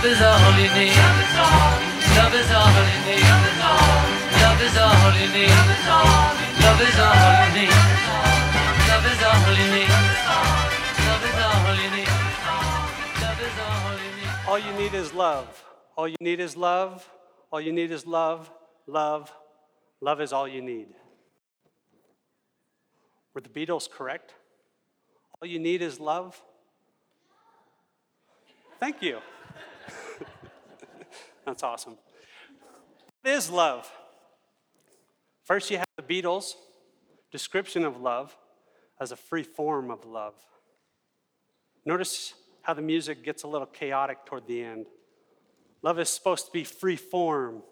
Love is all you need. Love is all. Love is all you need. Love is all. Love is all you need. Love is all. Love is all you need. All you need is love. All you need is love. All you need is love. Love. Love is all you need. Were the Beatles correct? All you need is love? Thank you. That's awesome. What is love? First, you have the Beatles' description of love as a free form of love. Notice how the music gets a little chaotic toward the end. Love is supposed to be free form,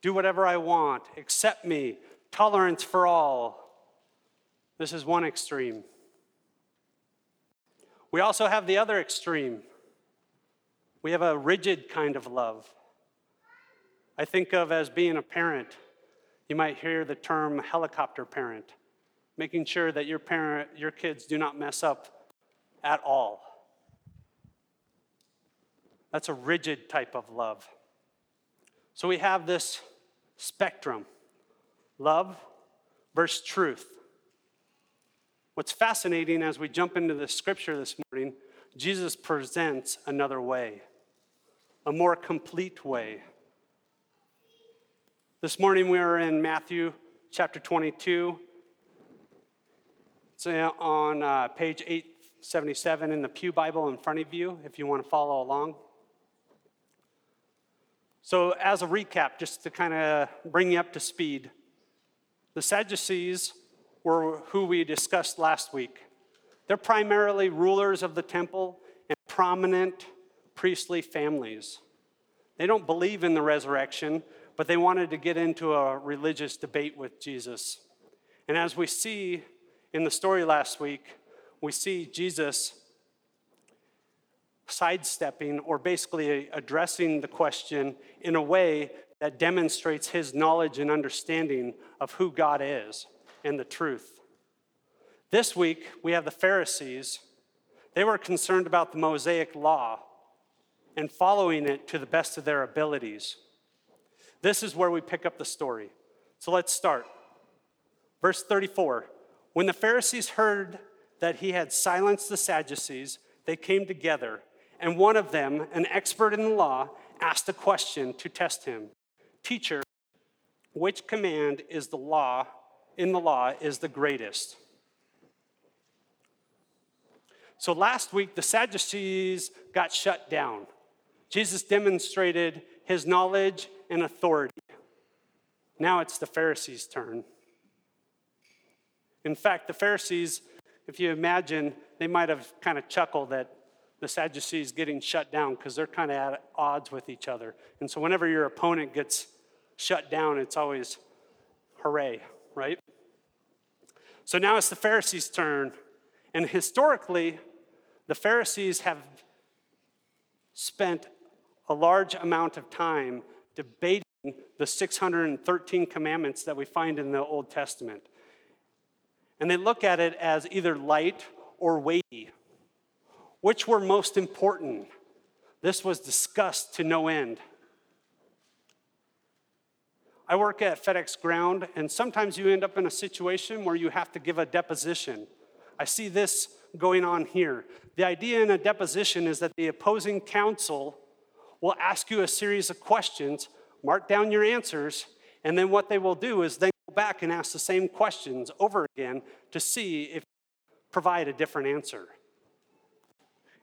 do whatever I want, accept me, tolerance for all. This is one extreme. We also have the other extreme. We have a rigid kind of love. I think of as being a parent. You might hear the term helicopter parent, making sure that your parent, your kids do not mess up at all. That's a rigid type of love. So we have this spectrum love versus truth. What's fascinating as we jump into the scripture this morning, Jesus presents another way, a more complete way. This morning we are in Matthew chapter 22. It's uh, on uh, page 877 in the Pew Bible in front of you if you want to follow along. So, as a recap, just to kind of bring you up to speed, the Sadducees were who we discussed last week. They're primarily rulers of the temple and prominent priestly families. They don't believe in the resurrection, but they wanted to get into a religious debate with Jesus. And as we see in the story last week, we see Jesus sidestepping or basically addressing the question in a way that demonstrates his knowledge and understanding of who God is and the truth. This week, we have the Pharisees. They were concerned about the Mosaic law and following it to the best of their abilities. This is where we pick up the story. So let's start. Verse 34 When the Pharisees heard that he had silenced the Sadducees, they came together, and one of them, an expert in the law, asked a question to test him Teacher, which command is the law in the law is the greatest? So last week, the Sadducees got shut down. Jesus demonstrated his knowledge and authority. Now it's the Pharisees' turn. In fact, the Pharisees, if you imagine, they might have kind of chuckled at the Sadducees getting shut down because they're kind of at odds with each other. And so whenever your opponent gets shut down, it's always hooray, right? So now it's the Pharisees' turn. And historically, the Pharisees have spent a large amount of time debating the 613 commandments that we find in the Old Testament. And they look at it as either light or weighty. Which were most important? This was discussed to no end. I work at FedEx Ground, and sometimes you end up in a situation where you have to give a deposition. I see this going on here. The idea in a deposition is that the opposing counsel will ask you a series of questions, mark down your answers, and then what they will do is then go back and ask the same questions over again to see if provide a different answer.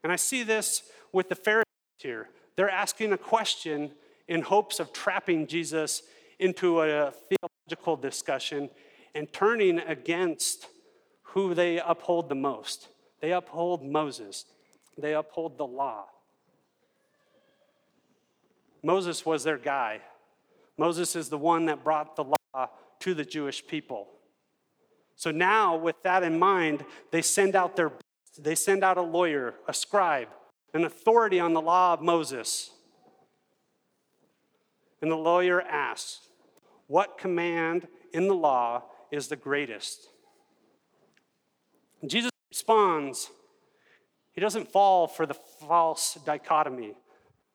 And I see this with the Pharisees here. They're asking a question in hopes of trapping Jesus into a theological discussion and turning against who they uphold the most. They uphold Moses, they uphold the law. Moses was their guy. Moses is the one that brought the law to the Jewish people. So now, with that in mind, they send out their they send out a lawyer, a scribe, an authority on the law of Moses. And the lawyer asks, What command in the law is the greatest? And Jesus responds, He doesn't fall for the false dichotomy.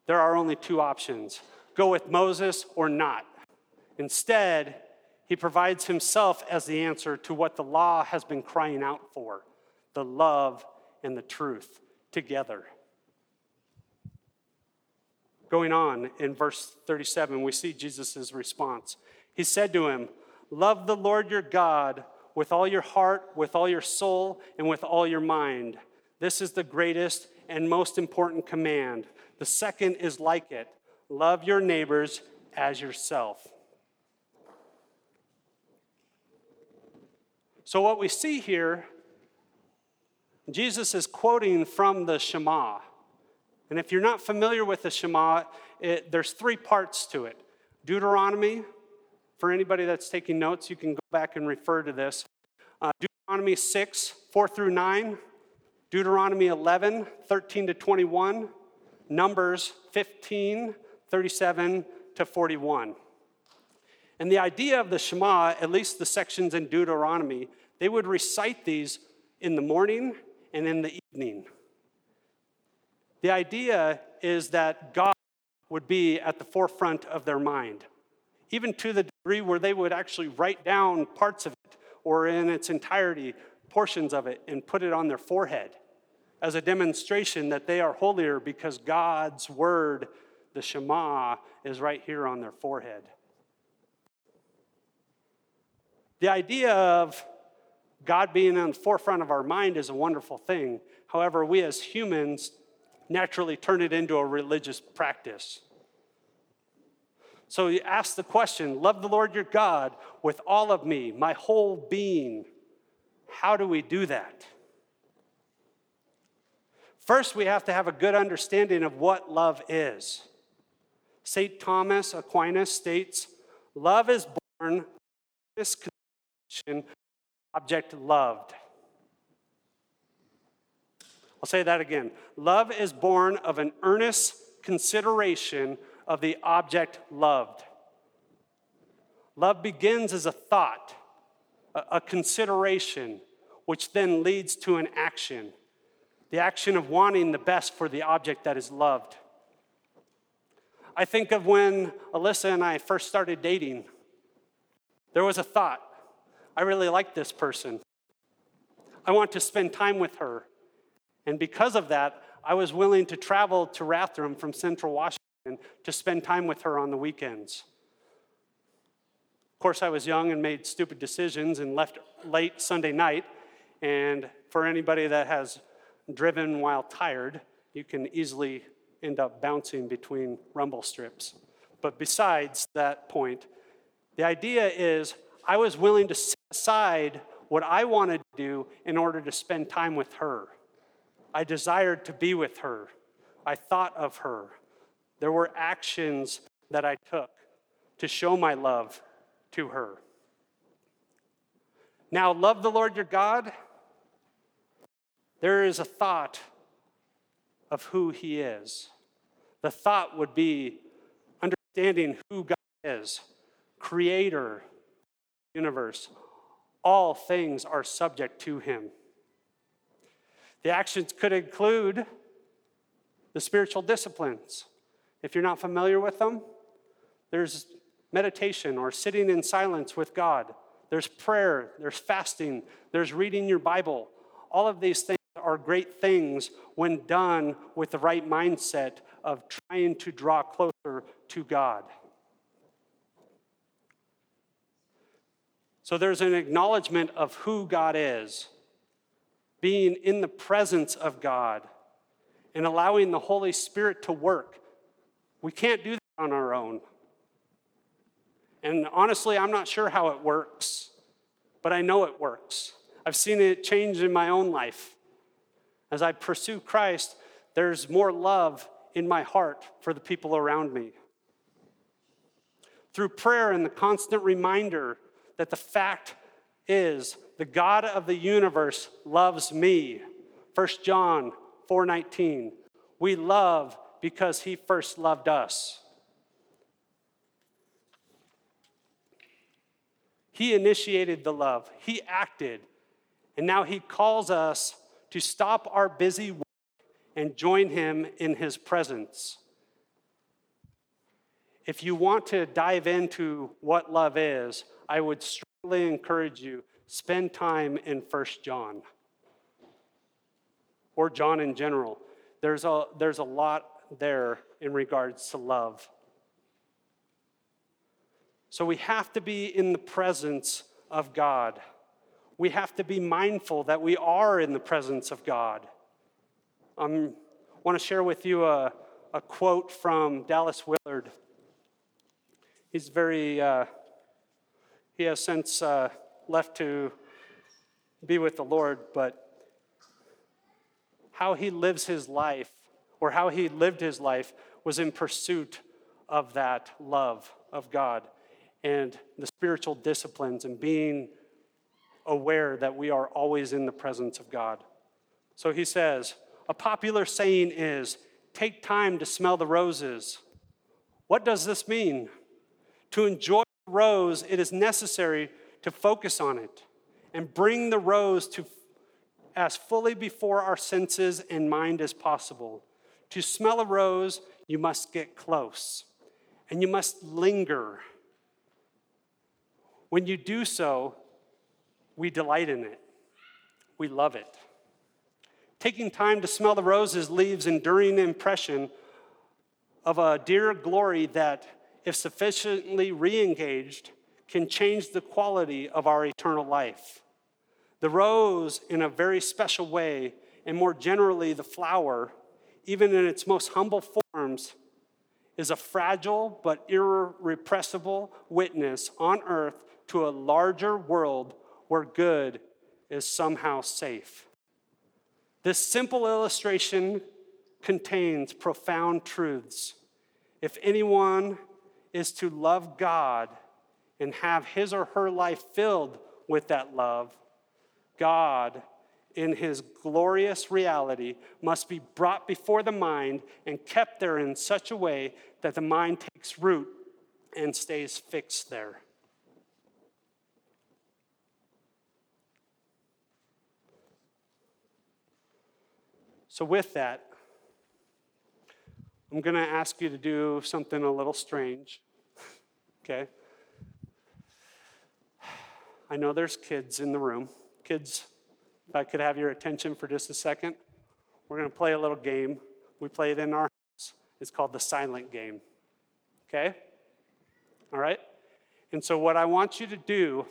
There are only two options go with Moses or not. Instead, he provides himself as the answer to what the law has been crying out for the love and the truth together. Going on in verse 37, we see Jesus' response. He said to him, Love the Lord your God with all your heart, with all your soul, and with all your mind. This is the greatest and most important command. The second is like it love your neighbors as yourself. So, what we see here, Jesus is quoting from the Shema. And if you're not familiar with the Shema, it, there's three parts to it Deuteronomy, for anybody that's taking notes, you can go back and refer to this. Uh, Deuteronomy 6, 4 through 9, Deuteronomy 11, 13 to 21, Numbers 15, 37 to 41. And the idea of the Shema, at least the sections in Deuteronomy, they would recite these in the morning and in the evening. The idea is that God would be at the forefront of their mind, even to the degree where they would actually write down parts of it or in its entirety, portions of it, and put it on their forehead as a demonstration that they are holier because God's word, the Shema, is right here on their forehead. The idea of God being on the forefront of our mind is a wonderful thing. However, we as humans naturally turn it into a religious practice. So you ask the question love the Lord your God with all of me, my whole being. How do we do that? First, we have to have a good understanding of what love is. St. Thomas Aquinas states love is born this condition object loved. I'll say that again. Love is born of an earnest consideration of the object loved. Love begins as a thought, a, consideration, which then leads to an action the action of wanting the best for the object that is loved. I think of when Alyssa and I first started dating. There was a thought I really like this person. I want to spend time with her. And because of that, I was willing to travel to Rathdrum from Central Washington to spend time with her on the weekends. Of course, I was young and made stupid decisions and left late Sunday night. And for anybody that has driven while tired, you can easily end up bouncing between rumble strips. But besides that point, the idea is I was willing to set aside what I wanted to do in order to spend time with her. I desired to be with her. I thought of her. There were actions that I took to show my love to her. Now, love the Lord your God. There is a thought of who he is. The thought would be understanding who God is, creator, universe. All things are subject to him. The actions could include the spiritual disciplines. If you're not familiar with them, there's meditation or sitting in silence with God. There's prayer, there's fasting, there's reading your Bible. All of these things are great things when done with the right mindset of trying to draw closer to God. So there's an acknowledgement of who God is, being in the presence of God, and allowing the Holy Spirit to work. We can't do that on our own. And honestly, I'm not sure how it works, but I know it works. I've seen it change in my own life. As I pursue Christ, there's more love in my heart for the people around me. Through prayer and the constant reminder that the fact is the God of the universe loves me. 1 John 4:19. We love because he first loved us. He initiated the love. He acted. And now he calls us to stop our busy work and join him in his presence. If you want to dive into what love is, I would strongly encourage you spend time in 1 John or John in general. There's a, there's a lot there in regards to love. So we have to be in the presence of God. We have to be mindful that we are in the presence of God. I um, want to share with you a, a quote from Dallas Willard. He's very, uh, he has since uh, left to be with the Lord, but how he lives his life, or how he lived his life, was in pursuit of that love of God and the spiritual disciplines and being aware that we are always in the presence of God. So he says, a popular saying is, take time to smell the roses. What does this mean? To enjoy the rose, it is necessary to focus on it and bring the rose to as fully before our senses and mind as possible. To smell a rose, you must get close and you must linger. When you do so, we delight in it, we love it. Taking time to smell the roses leaves enduring impression of a dear glory that, if sufficiently re engaged, can change the quality of our eternal life. The rose, in a very special way, and more generally, the flower, even in its most humble forms, is a fragile but irrepressible witness on earth to a larger world where good is somehow safe. This simple illustration contains profound truths. If anyone is to love God and have his or her life filled with that love, God, in his glorious reality, must be brought before the mind and kept there in such a way that the mind takes root and stays fixed there. So, with that, I'm going to ask you to do something a little strange. okay? I know there's kids in the room. Kids, if I could have your attention for just a second, we're going to play a little game. We play it in our house. It's called the silent game. Okay? All right? And so, what I want you to do,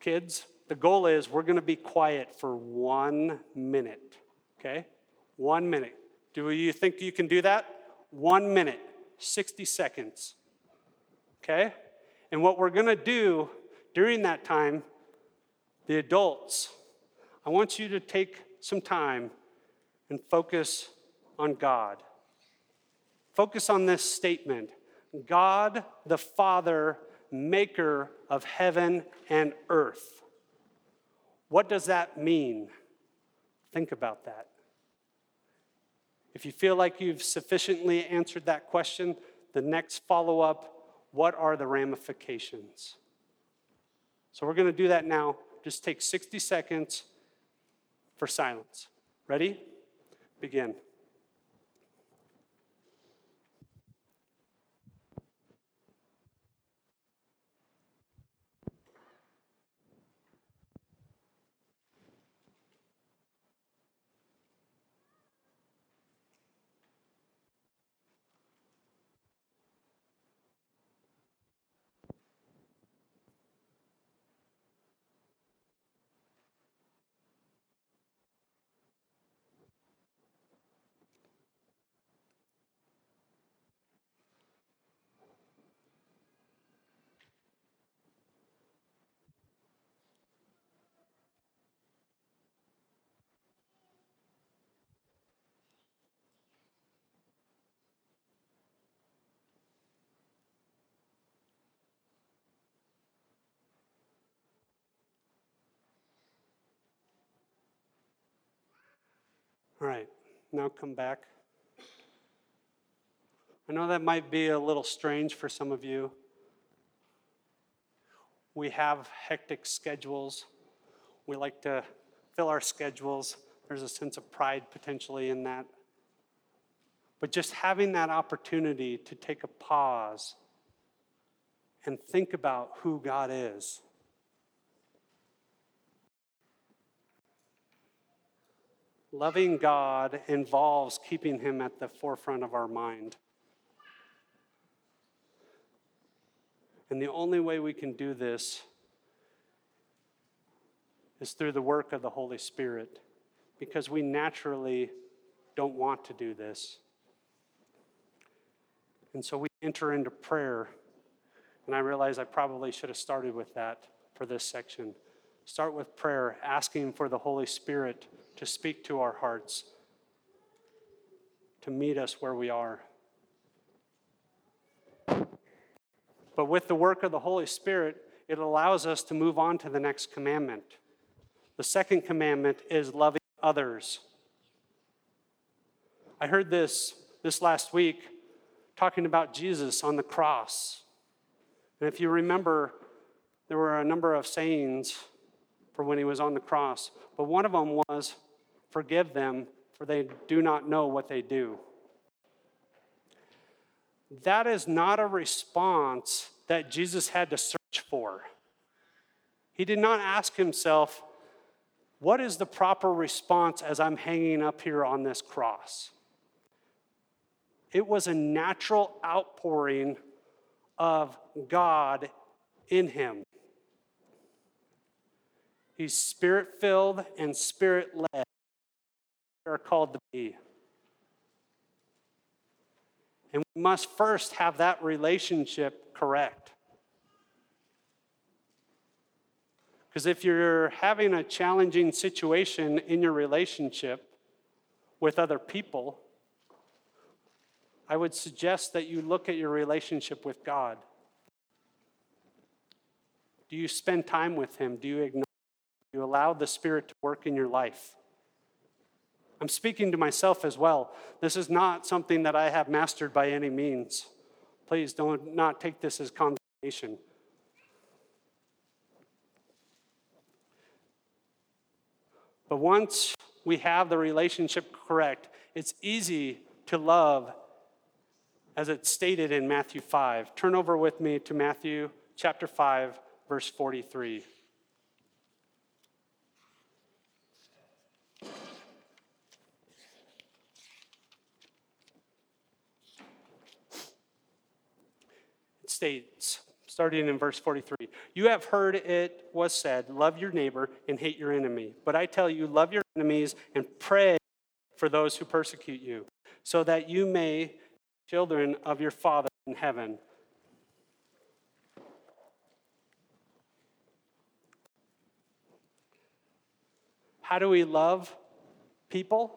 kids, the goal is we're going to be quiet for one minute. Okay? One minute. Do you think you can do that? One minute, 60 seconds. Okay? And what we're going to do during that time, the adults, I want you to take some time and focus on God. Focus on this statement God the Father, maker of heaven and earth. What does that mean? Think about that. If you feel like you've sufficiently answered that question, the next follow up what are the ramifications? So we're going to do that now. Just take 60 seconds for silence. Ready? Begin. All right, now come back. I know that might be a little strange for some of you. We have hectic schedules. We like to fill our schedules. There's a sense of pride potentially in that. But just having that opportunity to take a pause and think about who God is. Loving God involves keeping Him at the forefront of our mind. And the only way we can do this is through the work of the Holy Spirit, because we naturally don't want to do this. And so we enter into prayer. And I realize I probably should have started with that for this section. Start with prayer, asking for the Holy Spirit to speak to our hearts, to meet us where we are. But with the work of the Holy Spirit, it allows us to move on to the next commandment. The second commandment is loving others. I heard this this last week talking about Jesus on the cross. And if you remember, there were a number of sayings for when he was on the cross, but one of them was, Forgive them, for they do not know what they do. That is not a response that Jesus had to search for. He did not ask himself, What is the proper response as I'm hanging up here on this cross? It was a natural outpouring of God in him. He's spirit filled and spirit led. Are called to be. And we must first have that relationship correct. Because if you're having a challenging situation in your relationship with other people, I would suggest that you look at your relationship with God. Do you spend time with Him? Do you ignore? Do you allow the Spirit to work in your life? I'm speaking to myself as well. This is not something that I have mastered by any means. Please don't not take this as condemnation. But once we have the relationship correct, it's easy to love as it's stated in Matthew 5. Turn over with me to Matthew chapter 5, verse 43. States, starting in verse 43 You have heard it was said, Love your neighbor and hate your enemy. But I tell you, love your enemies and pray for those who persecute you, so that you may children of your Father in heaven. How do we love people?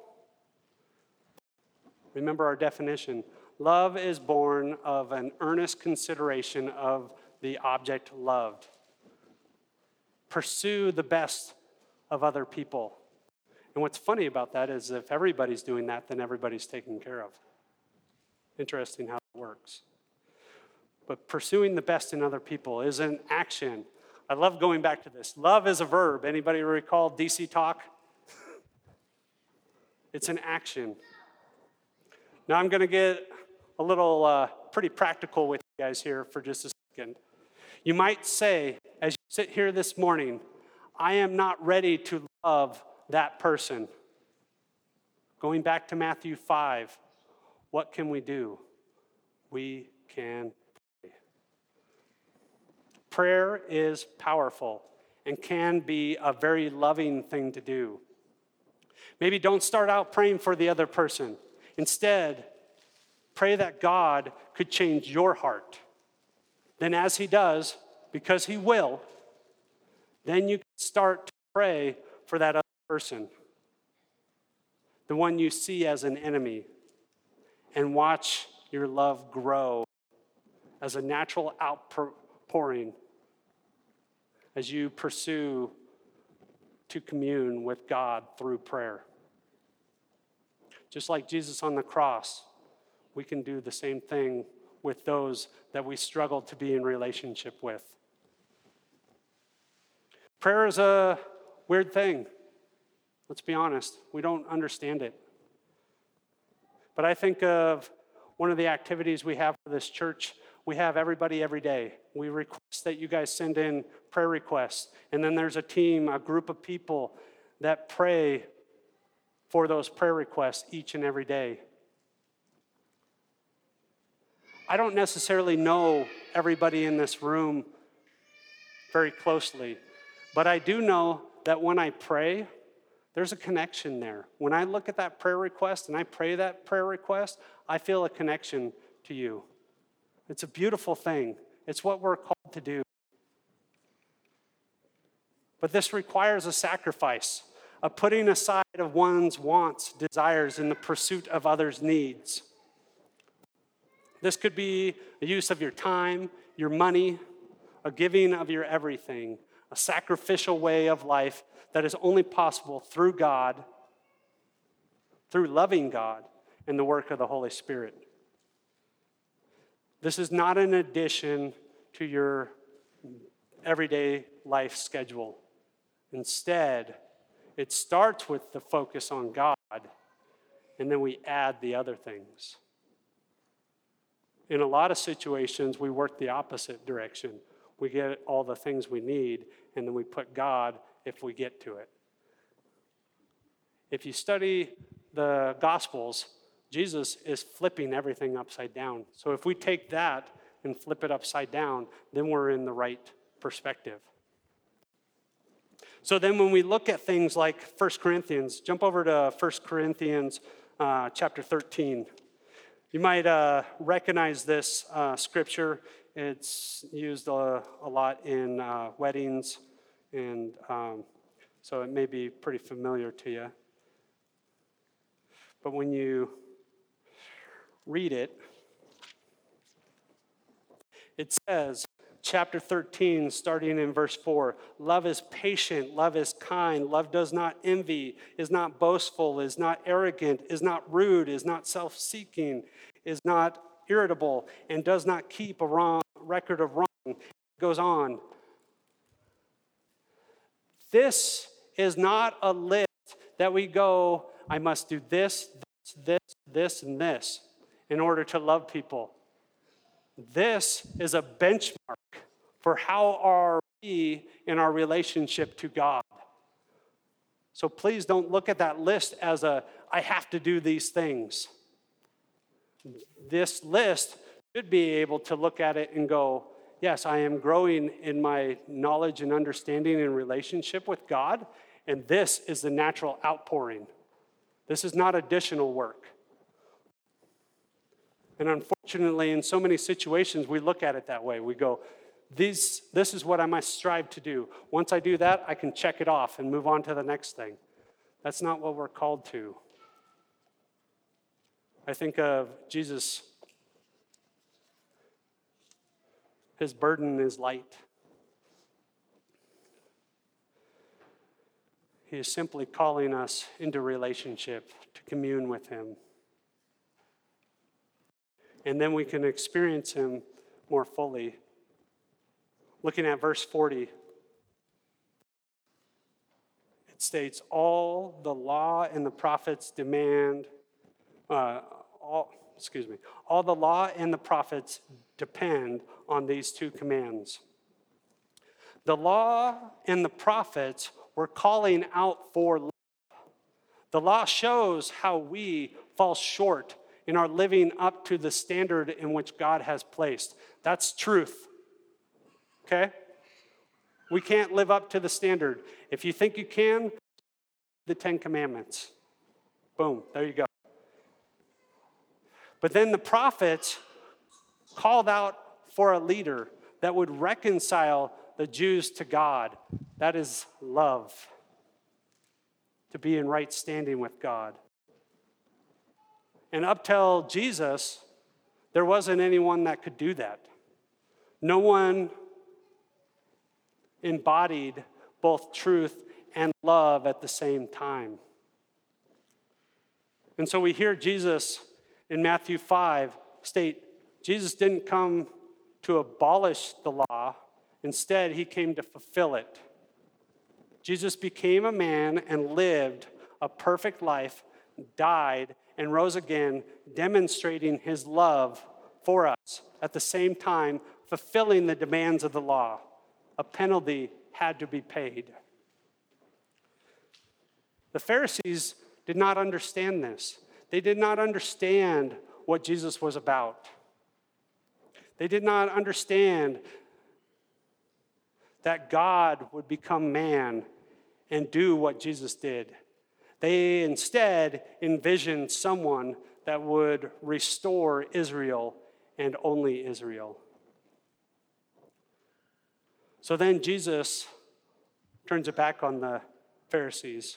Remember our definition. Love is born of an earnest consideration of the object loved. Pursue the best of other people. And what's funny about that is if everybody's doing that, then everybody's taken care of. Interesting how it works. But pursuing the best in other people is an action. I love going back to this. Love is a verb. Anybody recall DC talk? it's an action. Now I'm going to get a little uh, pretty practical with you guys here for just a second. You might say, as you sit here this morning, I am not ready to love that person. Going back to Matthew 5, what can we do? We can pray. Prayer is powerful and can be a very loving thing to do. Maybe don't start out praying for the other person. Instead, pray that God could change your heart. Then, as He does, because He will, then you can start to pray for that other person, the one you see as an enemy, and watch your love grow as a natural outpouring as you pursue to commune with God through prayer. Just like Jesus on the cross, we can do the same thing with those that we struggle to be in relationship with. Prayer is a weird thing. Let's be honest, we don't understand it. But I think of one of the activities we have for this church. We have everybody every day. We request that you guys send in prayer requests. And then there's a team, a group of people that pray for those prayer requests each and every day. I don't necessarily know everybody in this room very closely, but I do know that when I pray, there's a connection there. When I look at that prayer request and I pray that prayer request, I feel a connection to you. It's a beautiful thing. It's what we're called to do. But this requires a sacrifice, a putting aside of one's wants, desires, in the pursuit of others' needs. This could be a use of your time, your money, a giving of your everything, a sacrificial way of life that is only possible through God, through loving God, and the work of the Holy Spirit. This is not an addition to your everyday life schedule. Instead, it starts with the focus on God, and then we add the other things. In a lot of situations, we work the opposite direction. We get all the things we need, and then we put God if we get to it. If you study the Gospels, Jesus is flipping everything upside down. So if we take that and flip it upside down, then we're in the right perspective. So then when we look at things like 1 Corinthians, jump over to 1 Corinthians uh, chapter 13. You might uh, recognize this uh, scripture. It's used a, a lot in uh, weddings, and um, so it may be pretty familiar to you. But when you read it, it says, chapter 13, starting in verse 4 Love is patient, love is kind, love does not envy, is not boastful, is not arrogant, is not rude, is not self seeking, is not irritable, and does not keep a wrong record of wrong. It goes on. This is not a list that we go, I must do this, this, this, this, and this in order to love people. This is a benchmark for how are we in our relationship to God. So please don't look at that list as a, I have to do these things. This list should be able to look at it and go, yes, I am growing in my knowledge and understanding and relationship with God, and this is the natural outpouring. This is not additional work. And unfortunately, in so many situations, we look at it that way. We go, this, this is what I must strive to do. Once I do that, I can check it off and move on to the next thing. That's not what we're called to. I think of Jesus, his burden is light. He is simply calling us into relationship to commune with him and then we can experience him more fully. Looking at verse 40, it states, All the law and the prophets demand, uh, all, excuse me, all the law and the prophets depend on these two commands. The law and the prophets were calling out for love. The law shows how we fall short in our living up to the standard in which God has placed. That's truth. Okay? We can't live up to the standard. If you think you can, the Ten Commandments. Boom, there you go. But then the prophets called out for a leader that would reconcile the Jews to God. That is love, to be in right standing with God. And up till Jesus, there wasn't anyone that could do that. No one embodied both truth and love at the same time. And so we hear Jesus in Matthew 5 state Jesus didn't come to abolish the law, instead, he came to fulfill it. Jesus became a man and lived a perfect life, died, and rose again, demonstrating his love for us, at the same time, fulfilling the demands of the law. A penalty had to be paid. The Pharisees did not understand this. They did not understand what Jesus was about. They did not understand that God would become man and do what Jesus did. They instead envisioned someone that would restore Israel and only Israel. So then Jesus turns it back on the Pharisees,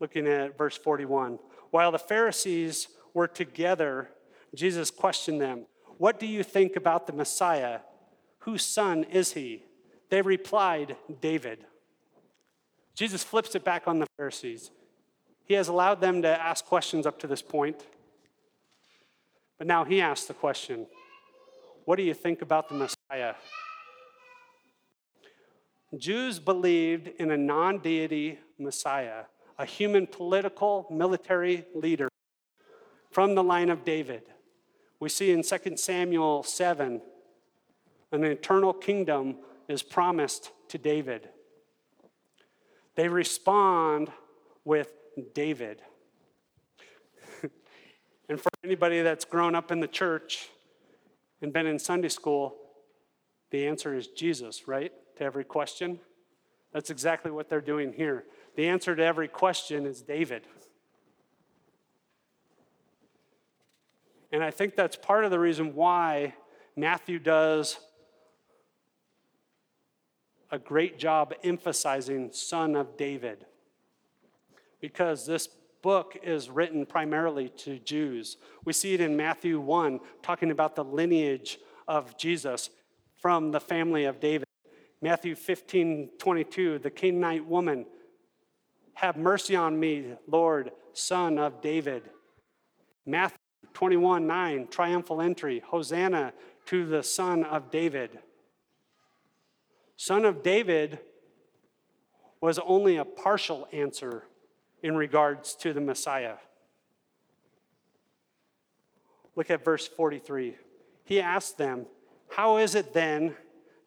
looking at verse 41. While the Pharisees were together, Jesus questioned them, What do you think about the Messiah? Whose son is he? They replied, David. Jesus flips it back on the Pharisees. He has allowed them to ask questions up to this point. But now he asks the question What do you think about the Messiah? Jews believed in a non deity Messiah, a human political military leader from the line of David. We see in 2 Samuel 7 an eternal kingdom is promised to David. They respond with David. and for anybody that's grown up in the church and been in Sunday school, the answer is Jesus, right? To every question. That's exactly what they're doing here. The answer to every question is David. And I think that's part of the reason why Matthew does a great job emphasizing son of David. Because this book is written primarily to Jews. We see it in Matthew 1, talking about the lineage of Jesus from the family of David. Matthew 15, 22, the Canaanite woman, have mercy on me, Lord, son of David. Matthew 21, 9, triumphal entry, Hosanna to the son of David. Son of David was only a partial answer in regards to the Messiah. Look at verse 43. He asked them, How is it then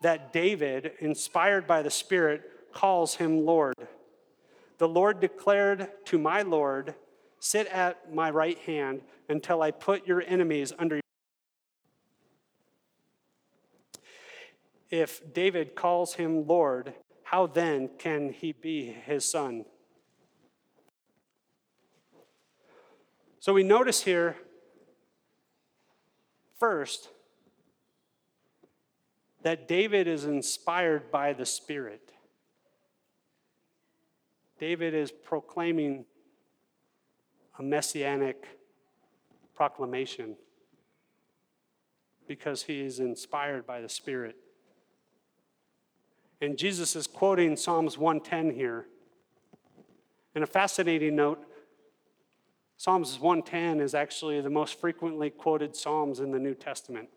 that David, inspired by the Spirit, calls him Lord? The Lord declared to my Lord, Sit at my right hand until I put your enemies under If David calls him Lord, how then can he be his son? So we notice here, first, that David is inspired by the Spirit. David is proclaiming a messianic proclamation because he is inspired by the Spirit. And Jesus is quoting Psalms 110 here. And a fascinating note Psalms 110 is actually the most frequently quoted Psalms in the New Testament.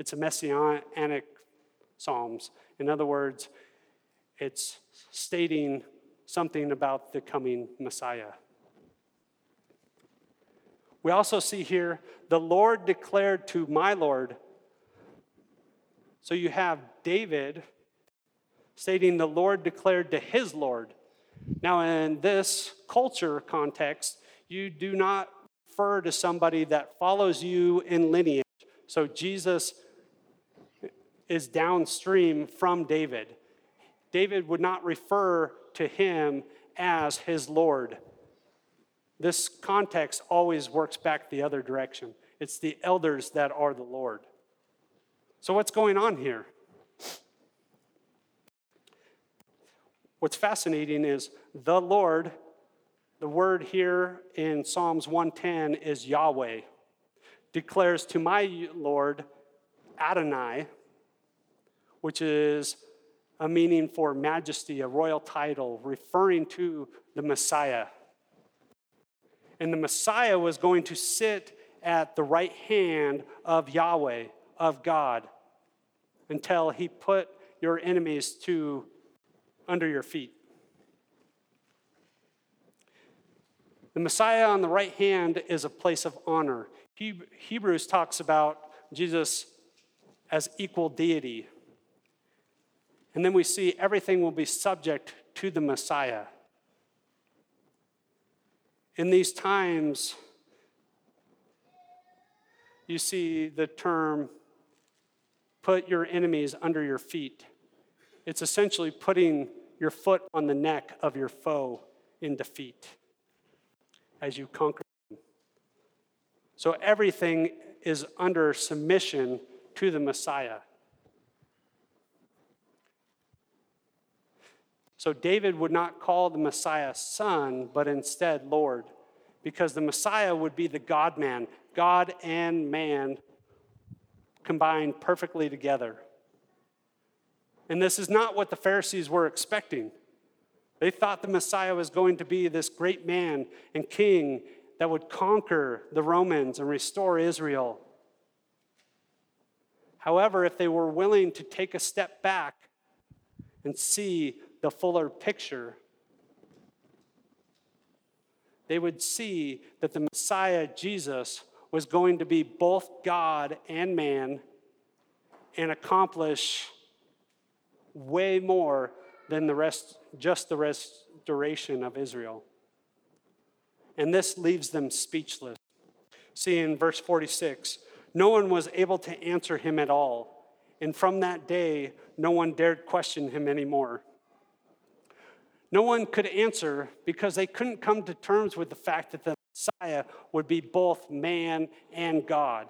It's a messianic Psalms. In other words, it's stating something about the coming Messiah. We also see here, the Lord declared to my Lord. So you have David stating the Lord declared to his Lord. Now, in this culture context, you do not refer to somebody that follows you in lineage. So Jesus is downstream from David. David would not refer to him as his Lord. This context always works back the other direction. It's the elders that are the Lord. So, what's going on here? What's fascinating is the Lord, the word here in Psalms 110 is Yahweh, declares to my Lord Adonai, which is a meaning for majesty, a royal title, referring to the Messiah. And the Messiah was going to sit at the right hand of Yahweh, of God, until he put your enemies to under your feet. The Messiah on the right hand is a place of honor. Hebrews talks about Jesus as equal deity. And then we see everything will be subject to the Messiah. In these times, you see the term put your enemies under your feet. It's essentially putting your foot on the neck of your foe in defeat as you conquer them. So everything is under submission to the Messiah. So David would not call the Messiah son, but instead Lord, because the Messiah would be the God man, God and man combined perfectly together. And this is not what the Pharisees were expecting. They thought the Messiah was going to be this great man and king that would conquer the Romans and restore Israel. However, if they were willing to take a step back and see the fuller picture, they would see that the Messiah, Jesus, was going to be both God and man and accomplish way more than the rest, just the restoration of Israel. And this leaves them speechless. See in verse 46 no one was able to answer him at all. And from that day, no one dared question him anymore. No one could answer because they couldn't come to terms with the fact that the Messiah would be both man and God.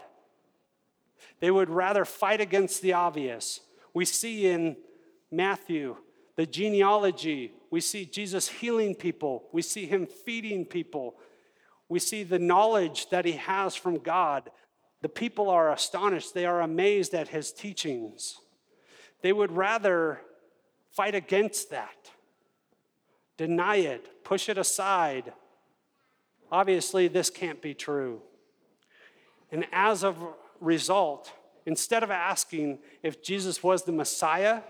They would rather fight against the obvious. We see in Matthew the genealogy, we see Jesus healing people, we see him feeding people, we see the knowledge that he has from God. The people are astonished, they are amazed at his teachings. They would rather fight against that deny it, push it aside. Obviously, this can't be true. And as a result, instead of asking if Jesus was the Messiah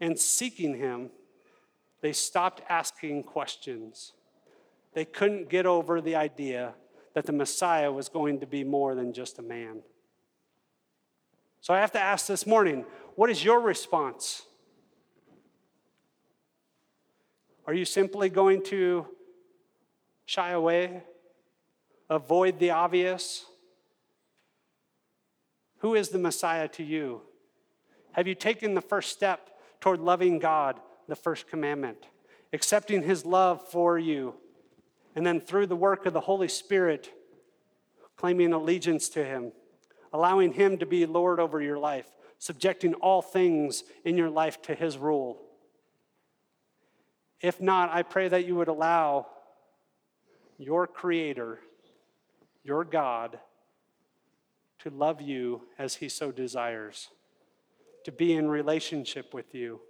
and seeking him, they stopped asking questions. They couldn't get over the idea that the Messiah was going to be more than just a man. So I have to ask this morning what is your response? Are you simply going to shy away, avoid the obvious? Who is the Messiah to you? Have you taken the first step toward loving God, the first commandment, accepting His love for you, and then through the work of the Holy Spirit, claiming allegiance to Him, allowing Him to be Lord over your life, subjecting all things in your life to His rule? If not, I pray that you would allow your Creator, your God, to love you as He so desires, to be in relationship with you.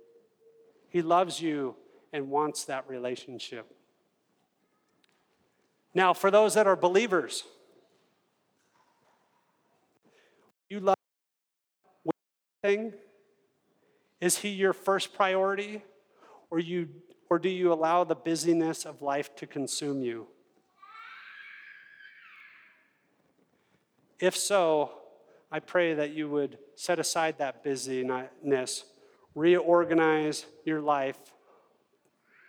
He loves you and wants that relationship. Now, for those that are believers, you love thing? Is he your first priority? Or you or do you allow the busyness of life to consume you? If so, I pray that you would set aside that busyness, reorganize your life,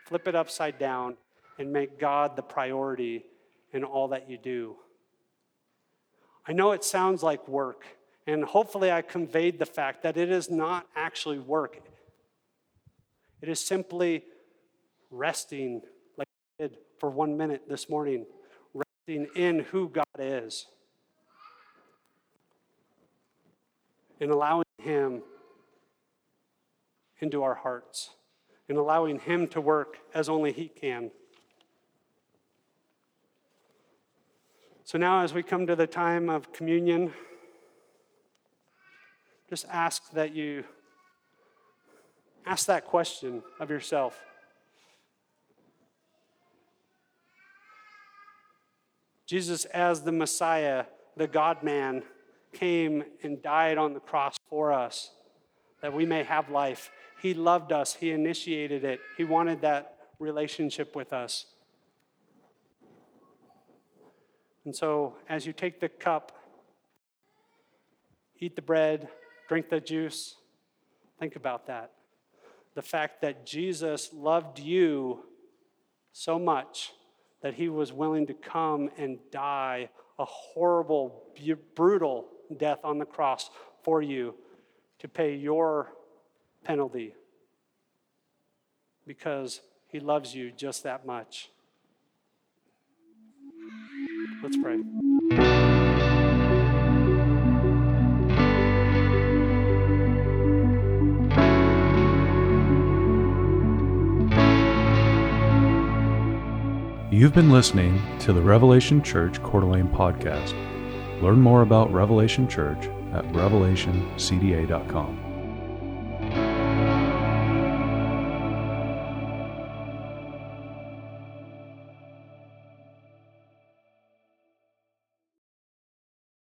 flip it upside down, and make God the priority in all that you do. I know it sounds like work, and hopefully I conveyed the fact that it is not actually work. It is simply resting, like I did for one minute this morning, resting in who God is and allowing Him into our hearts and allowing Him to work as only He can. So now, as we come to the time of communion, just ask that you ask that question of yourself. Jesus, as the Messiah, the God man, came and died on the cross for us that we may have life. He loved us, He initiated it, He wanted that relationship with us. And so, as you take the cup, eat the bread, drink the juice, think about that. The fact that Jesus loved you so much that he was willing to come and die a horrible, brutal death on the cross for you to pay your penalty because he loves you just that much. Let's pray. You've been listening to the Revelation Church Coeur d'Alene podcast. Learn more about Revelation Church at revelationcda.com.